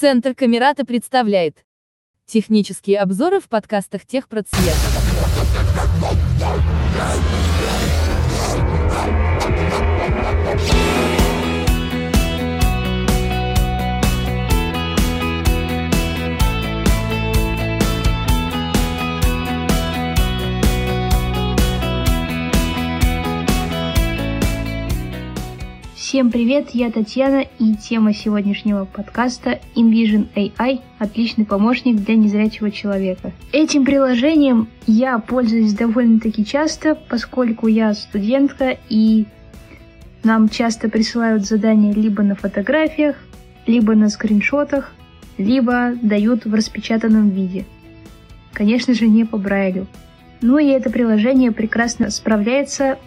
Центр Камерата представляет технические обзоры в подкастах техпроцвет. Всем привет, я Татьяна, и тема сегодняшнего подкаста InVision AI – отличный помощник для незрячего человека. Этим приложением я пользуюсь довольно-таки часто, поскольку я студентка, и нам часто присылают задания либо на фотографиях, либо на скриншотах, либо дают в распечатанном виде. Конечно же, не по Брайлю. Ну и это приложение прекрасно справляется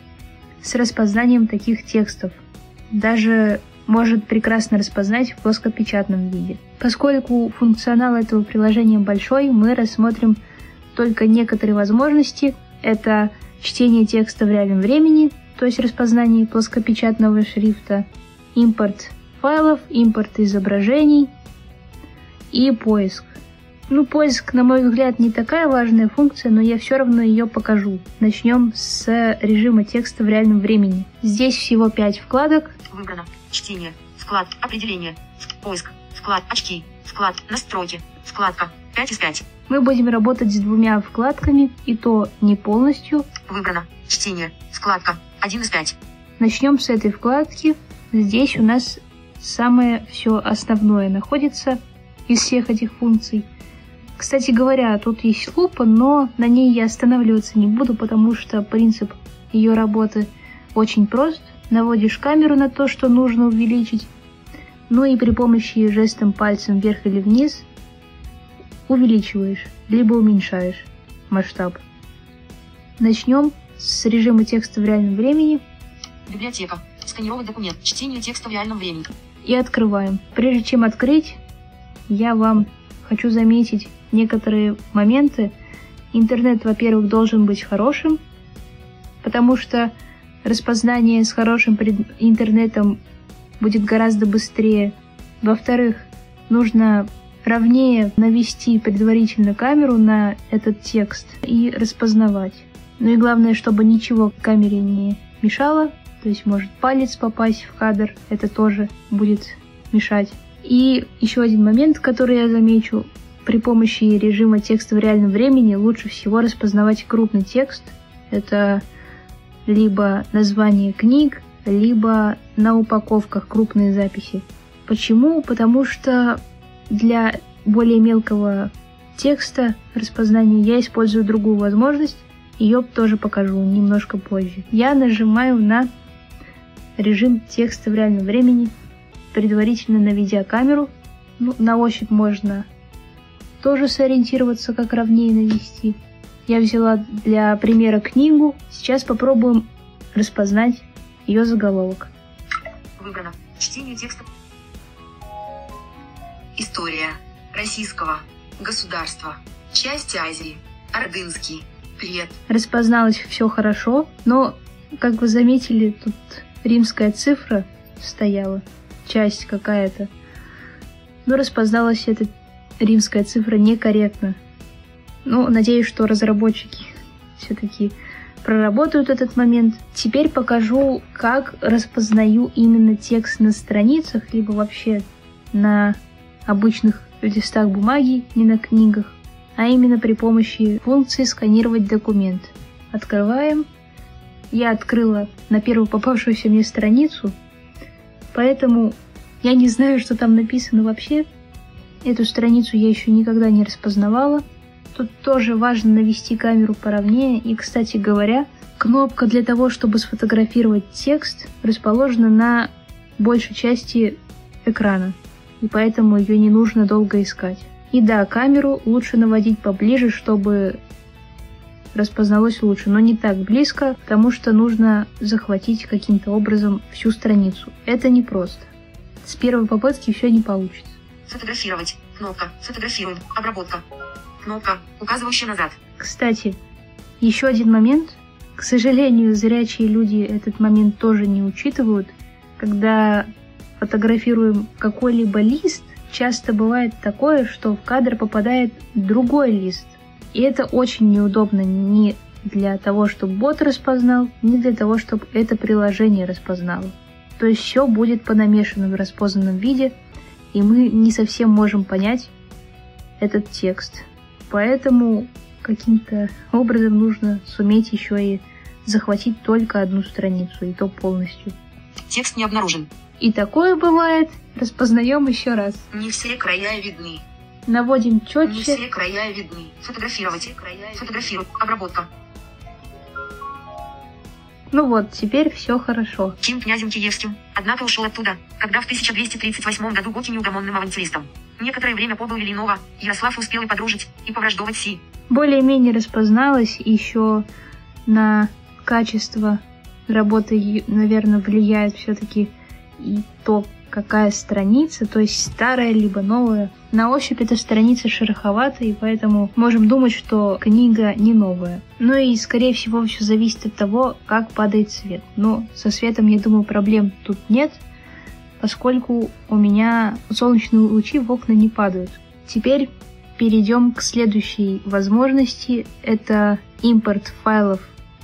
с распознанием таких текстов – даже может прекрасно распознать в плоскопечатном виде. Поскольку функционал этого приложения большой, мы рассмотрим только некоторые возможности. Это чтение текста в реальном времени, то есть распознание плоскопечатного шрифта, импорт файлов, импорт изображений и поиск. Ну, поиск, на мой взгляд, не такая важная функция, но я все равно ее покажу. Начнем с режима текста в реальном времени. Здесь всего 5 вкладок. Выбрано. Чтение. Вклад. Определение. Поиск. Вклад. Очки. Вклад. Настройки. Вкладка. 5 из 5. Мы будем работать с двумя вкладками, и то не полностью. Выбрано. Чтение. Вкладка. 1 из 5. Начнем с этой вкладки. Здесь у нас самое все основное находится из всех этих функций – кстати говоря, тут есть лупа, но на ней я останавливаться не буду, потому что принцип ее работы очень прост. Наводишь камеру на то, что нужно увеличить, ну и при помощи жестом пальцем вверх или вниз увеличиваешь, либо уменьшаешь масштаб. Начнем с режима текста в реальном времени. Библиотека. Сканировать документ. Чтение текста в реальном времени. И открываем. Прежде чем открыть, я вам хочу заметить некоторые моменты. Интернет, во-первых, должен быть хорошим, потому что распознание с хорошим интернетом будет гораздо быстрее. Во-вторых, нужно ровнее навести предварительно камеру на этот текст и распознавать. Ну и главное, чтобы ничего камере не мешало, то есть может палец попасть в кадр, это тоже будет мешать. И еще один момент, который я замечу, при помощи режима текста в реальном времени лучше всего распознавать крупный текст. Это либо название книг, либо на упаковках крупные записи. Почему? Потому что для более мелкого текста распознания я использую другую возможность. Ее тоже покажу немножко позже. Я нажимаю на режим текста в реальном времени, предварительно наведя камеру. Ну, на ощупь можно тоже сориентироваться, как ровнее навести. Я взяла для примера книгу. Сейчас попробуем распознать ее заголовок. Выбрано. Чтение текста. История российского государства. Часть Азии. Ордынский. Привет. Распозналось все хорошо, но, как вы заметили, тут римская цифра стояла, часть какая-то. Но распозналось это римская цифра некорректна. Ну, надеюсь, что разработчики все-таки проработают этот момент. Теперь покажу, как распознаю именно текст на страницах, либо вообще на обычных листах бумаги, не на книгах, а именно при помощи функции сканировать документ. Открываем. Я открыла на первую попавшуюся мне страницу, поэтому я не знаю, что там написано вообще, Эту страницу я еще никогда не распознавала. Тут тоже важно навести камеру поровнее. И, кстати говоря, кнопка для того, чтобы сфотографировать текст, расположена на большей части экрана. И поэтому ее не нужно долго искать. И да, камеру лучше наводить поближе, чтобы распозналось лучше, но не так близко, потому что нужно захватить каким-то образом всю страницу. Это непросто. С первой попытки все не получится. Сфотографировать. Кнопка. Сфотографируем. Обработка. Кнопка, указывающая назад. Кстати, еще один момент. К сожалению, зрячие люди этот момент тоже не учитывают. Когда фотографируем какой-либо лист, часто бывает такое, что в кадр попадает другой лист. И это очень неудобно ни для того, чтобы бот распознал, ни для того, чтобы это приложение распознало. То есть все будет понамешано в распознанном виде, и мы не совсем можем понять этот текст. Поэтому каким-то образом нужно суметь еще и захватить только одну страницу, и то полностью. Текст не обнаружен. И такое бывает. Распознаем еще раз. Не все края видны. Наводим Не четче. все края видны. Фотографировать. Фотографировать. Обработка. Ну вот, теперь все хорошо. Ким князем Киевским. Однако ушел оттуда, когда в 1238 году Гоки неугомонным авантюристом. Некоторое время побыл Велинова, Ярослав успел и подружить, и повраждовать Си. Более-менее распозналось еще на качество работы, наверное, влияет все-таки и то, какая страница, то есть старая либо новая. На ощупь эта страница шероховатая, и поэтому можем думать, что книга не новая. Ну и, скорее всего, все зависит от того, как падает свет. Но со светом, я думаю, проблем тут нет, поскольку у меня солнечные лучи в окна не падают. Теперь перейдем к следующей возможности. Это импорт файлов,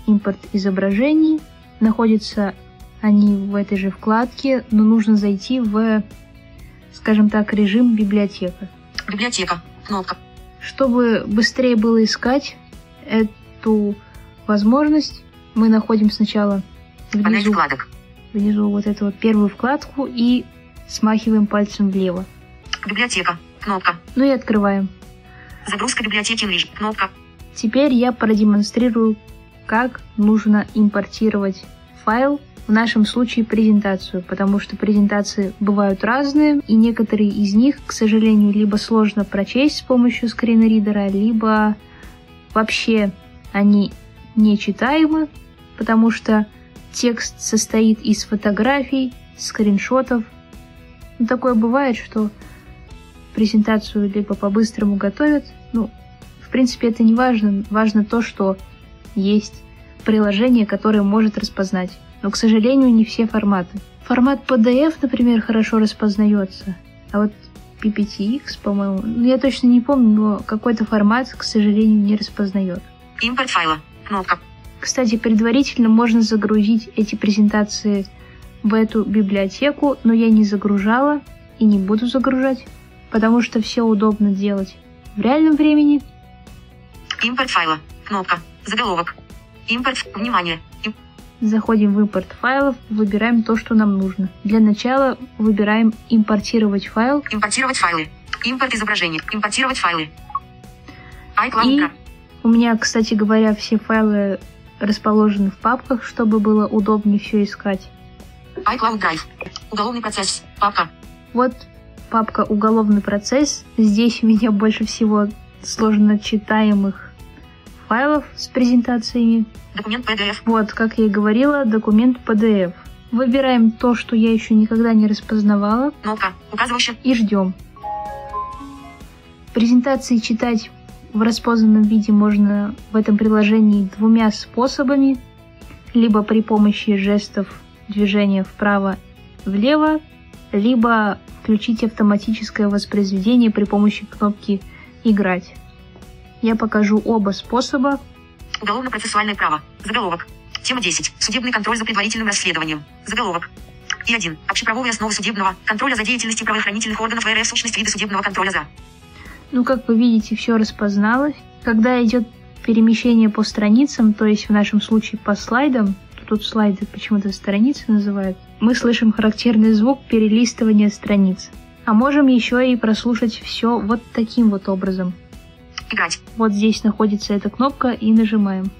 импорт изображений. Находятся они в этой же вкладке, но нужно зайти в, скажем так, режим библиотека. Библиотека. Кнопка. Чтобы быстрее было искать эту возможность, мы находим сначала внизу, внизу вот эту вот первую вкладку и смахиваем пальцем влево. Библиотека. Кнопка. Ну и открываем. Загрузка библиотеки English. Кнопка. Теперь я продемонстрирую, как нужно импортировать файл, в нашем случае презентацию, потому что презентации бывают разные, и некоторые из них, к сожалению, либо сложно прочесть с помощью скринридера, либо вообще они нечитаемы, потому что текст состоит из фотографий, скриншотов. Ну, такое бывает, что презентацию либо по-быстрому готовят, ну, в принципе, это не важно. Важно то, что есть приложение, которое может распознать. Но, к сожалению, не все форматы. Формат PDF, например, хорошо распознается. А вот PPTX, по-моему, ну, я точно не помню, но какой-то формат, к сожалению, не распознает. Импорт файла. Кнопка. Кстати, предварительно можно загрузить эти презентации в эту библиотеку, но я не загружала и не буду загружать, потому что все удобно делать в реальном времени. Импорт файла. Кнопка. Заголовок. Импорт. Внимание. Им- Заходим в импорт файлов, выбираем то, что нам нужно. Для начала выбираем импортировать файл Импортировать файлы. Импорт изображений. Импортировать файлы. И у меня, кстати говоря, все файлы расположены в папках, чтобы было удобнее все искать. iCloud Drive. Уголовный процесс. Папка. Вот папка «Уголовный процесс». Здесь у меня больше всего сложно читаемых файлов с презентациями. Документ PDF. Вот, как я и говорила, документ PDF. Выбираем то, что я еще никогда не распознавала, Кнопка. Указывающая. и ждем. Презентации читать в распознанном виде можно в этом приложении двумя способами. Либо при помощи жестов движения вправо-влево, либо включить автоматическое воспроизведение при помощи кнопки «Играть». Я покажу оба способа. Уголовно-процессуальное право. Заголовок. Тема 10. Судебный контроль за предварительным расследованием. Заголовок. И 1. Общеправовые основы судебного контроля за деятельностью правоохранительных органов РФ, сущность вида судебного контроля за. Ну, как вы видите, все распозналось. Когда идет перемещение по страницам, то есть в нашем случае по слайдам, тут слайды почему-то страницы называют, мы слышим характерный звук перелистывания страниц. А можем еще и прослушать все вот таким вот образом. Играть. Вот здесь находится эта кнопка и нажимаем.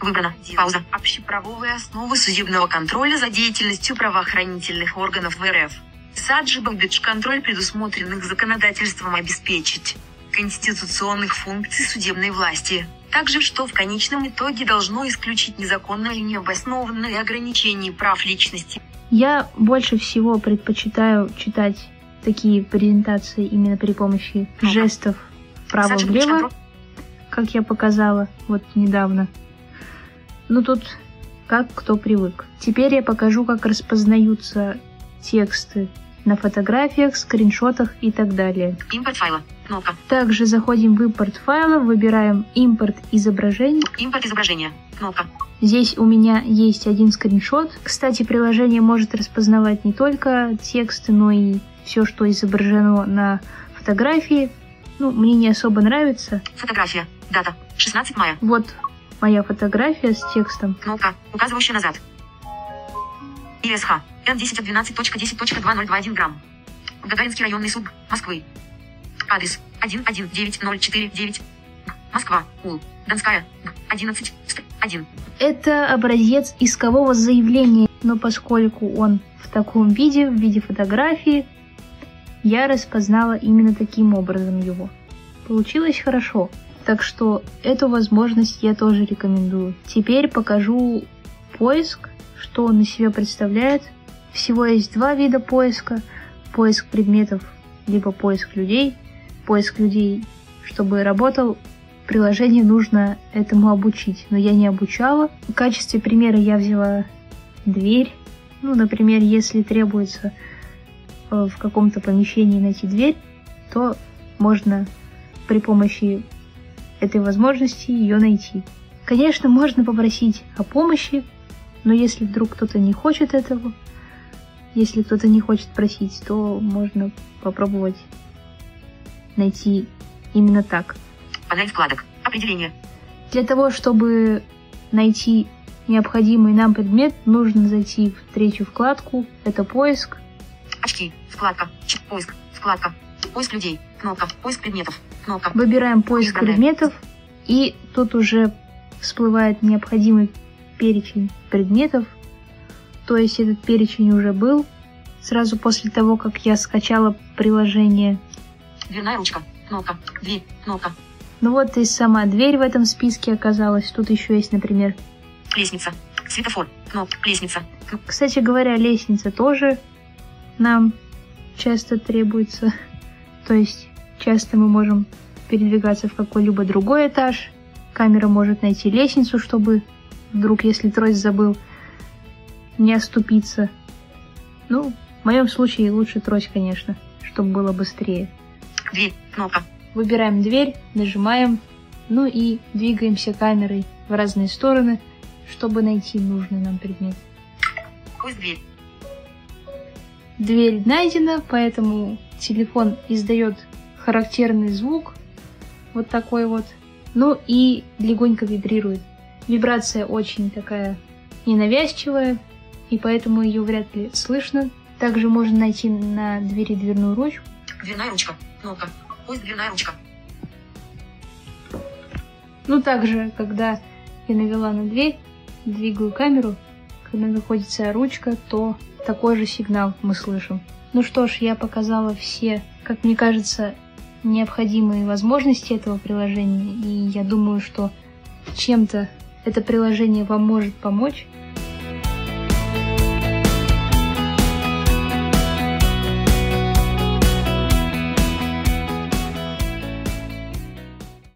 Выбрано. Пауза. Общеправовые основы судебного контроля за деятельностью правоохранительных органов в РФ. Саджибом контроль предусмотренных законодательством обеспечить конституционных функций судебной власти. Также, что в конечном итоге должно исключить незаконное и необоснованное ограничение прав личности. Я больше всего предпочитаю читать такие презентации именно при помощи жестов вправо-влево. как я показала вот недавно. Ну тут как кто привык. Теперь я покажу, как распознаются тексты на фотографиях, скриншотах и так далее. Импорт файла. Кнопка. Также заходим в импорт файла, выбираем импорт изображений. Импорт изображения. Кнопка. Здесь у меня есть один скриншот. Кстати, приложение может распознавать не только тексты, но и все, что изображено на фотографии. Ну, мне не особо нравится. Фотография. Дата. 16 мая. Вот моя фотография с текстом. Кнопка, указывающая назад. ИСХ. Н10 от 12.10.2021 грамм. Гагаринский районный суд Москвы. Адрес 119049. Москва. Ул. Донская. 11. 1. Это образец искового заявления, но поскольку он в таком виде, в виде фотографии, я распознала именно таким образом его. Получилось хорошо. Так что эту возможность я тоже рекомендую. Теперь покажу поиск, что он из себя представляет. Всего есть два вида поиска. Поиск предметов, либо поиск людей. Поиск людей, чтобы работал, приложение нужно этому обучить, но я не обучала. В качестве примера я взяла дверь. Ну, например, если требуется в каком-то помещении найти дверь, то можно при помощи этой возможности ее найти. Конечно, можно попросить о помощи, но если вдруг кто-то не хочет этого, если кто-то не хочет просить, то можно попробовать найти именно так. Панель вкладок. Определение. Для того, чтобы найти необходимый нам предмет, нужно зайти в третью вкладку. Это поиск. Очки. Вкладка. Ч- Поиск. Вкладка. Поиск людей. Кнопка. Поиск предметов. Кнопка. Выбираем поиск предметов. И тут уже всплывает необходимый перечень предметов. То есть этот перечень уже был сразу после того, как я скачала приложение. Дверная ручка. Кнопка. Дверь. Кнопка. Ну вот и сама дверь в этом списке оказалась. Тут еще есть, например, Лестница. Светофор. Кнопка. Лестница. Кстати говоря, лестница тоже нам часто требуется. То есть часто мы можем передвигаться в какой-либо другой этаж. Камера может найти лестницу, чтобы вдруг, если трость забыл, не оступиться. Ну, в моем случае лучше трость, конечно, чтобы было быстрее. Дверь. Кнопка. Выбираем дверь, нажимаем, ну и двигаемся камерой в разные стороны, чтобы найти нужный нам предмет. Поиск дверь. Дверь найдена, поэтому телефон издает характерный звук, вот такой вот, ну и легонько вибрирует. Вибрация очень такая ненавязчивая, и поэтому ее вряд ли слышно. Также можно найти на двери дверную ручку. Дверная ручка. Кнопка. Поиск дверная ручка. Ну, также, когда я навела на дверь, двигаю камеру, когда находится ручка, то такой же сигнал мы слышим. Ну что ж, я показала все, как мне кажется, необходимые возможности этого приложения, и я думаю, что чем-то это приложение вам может помочь.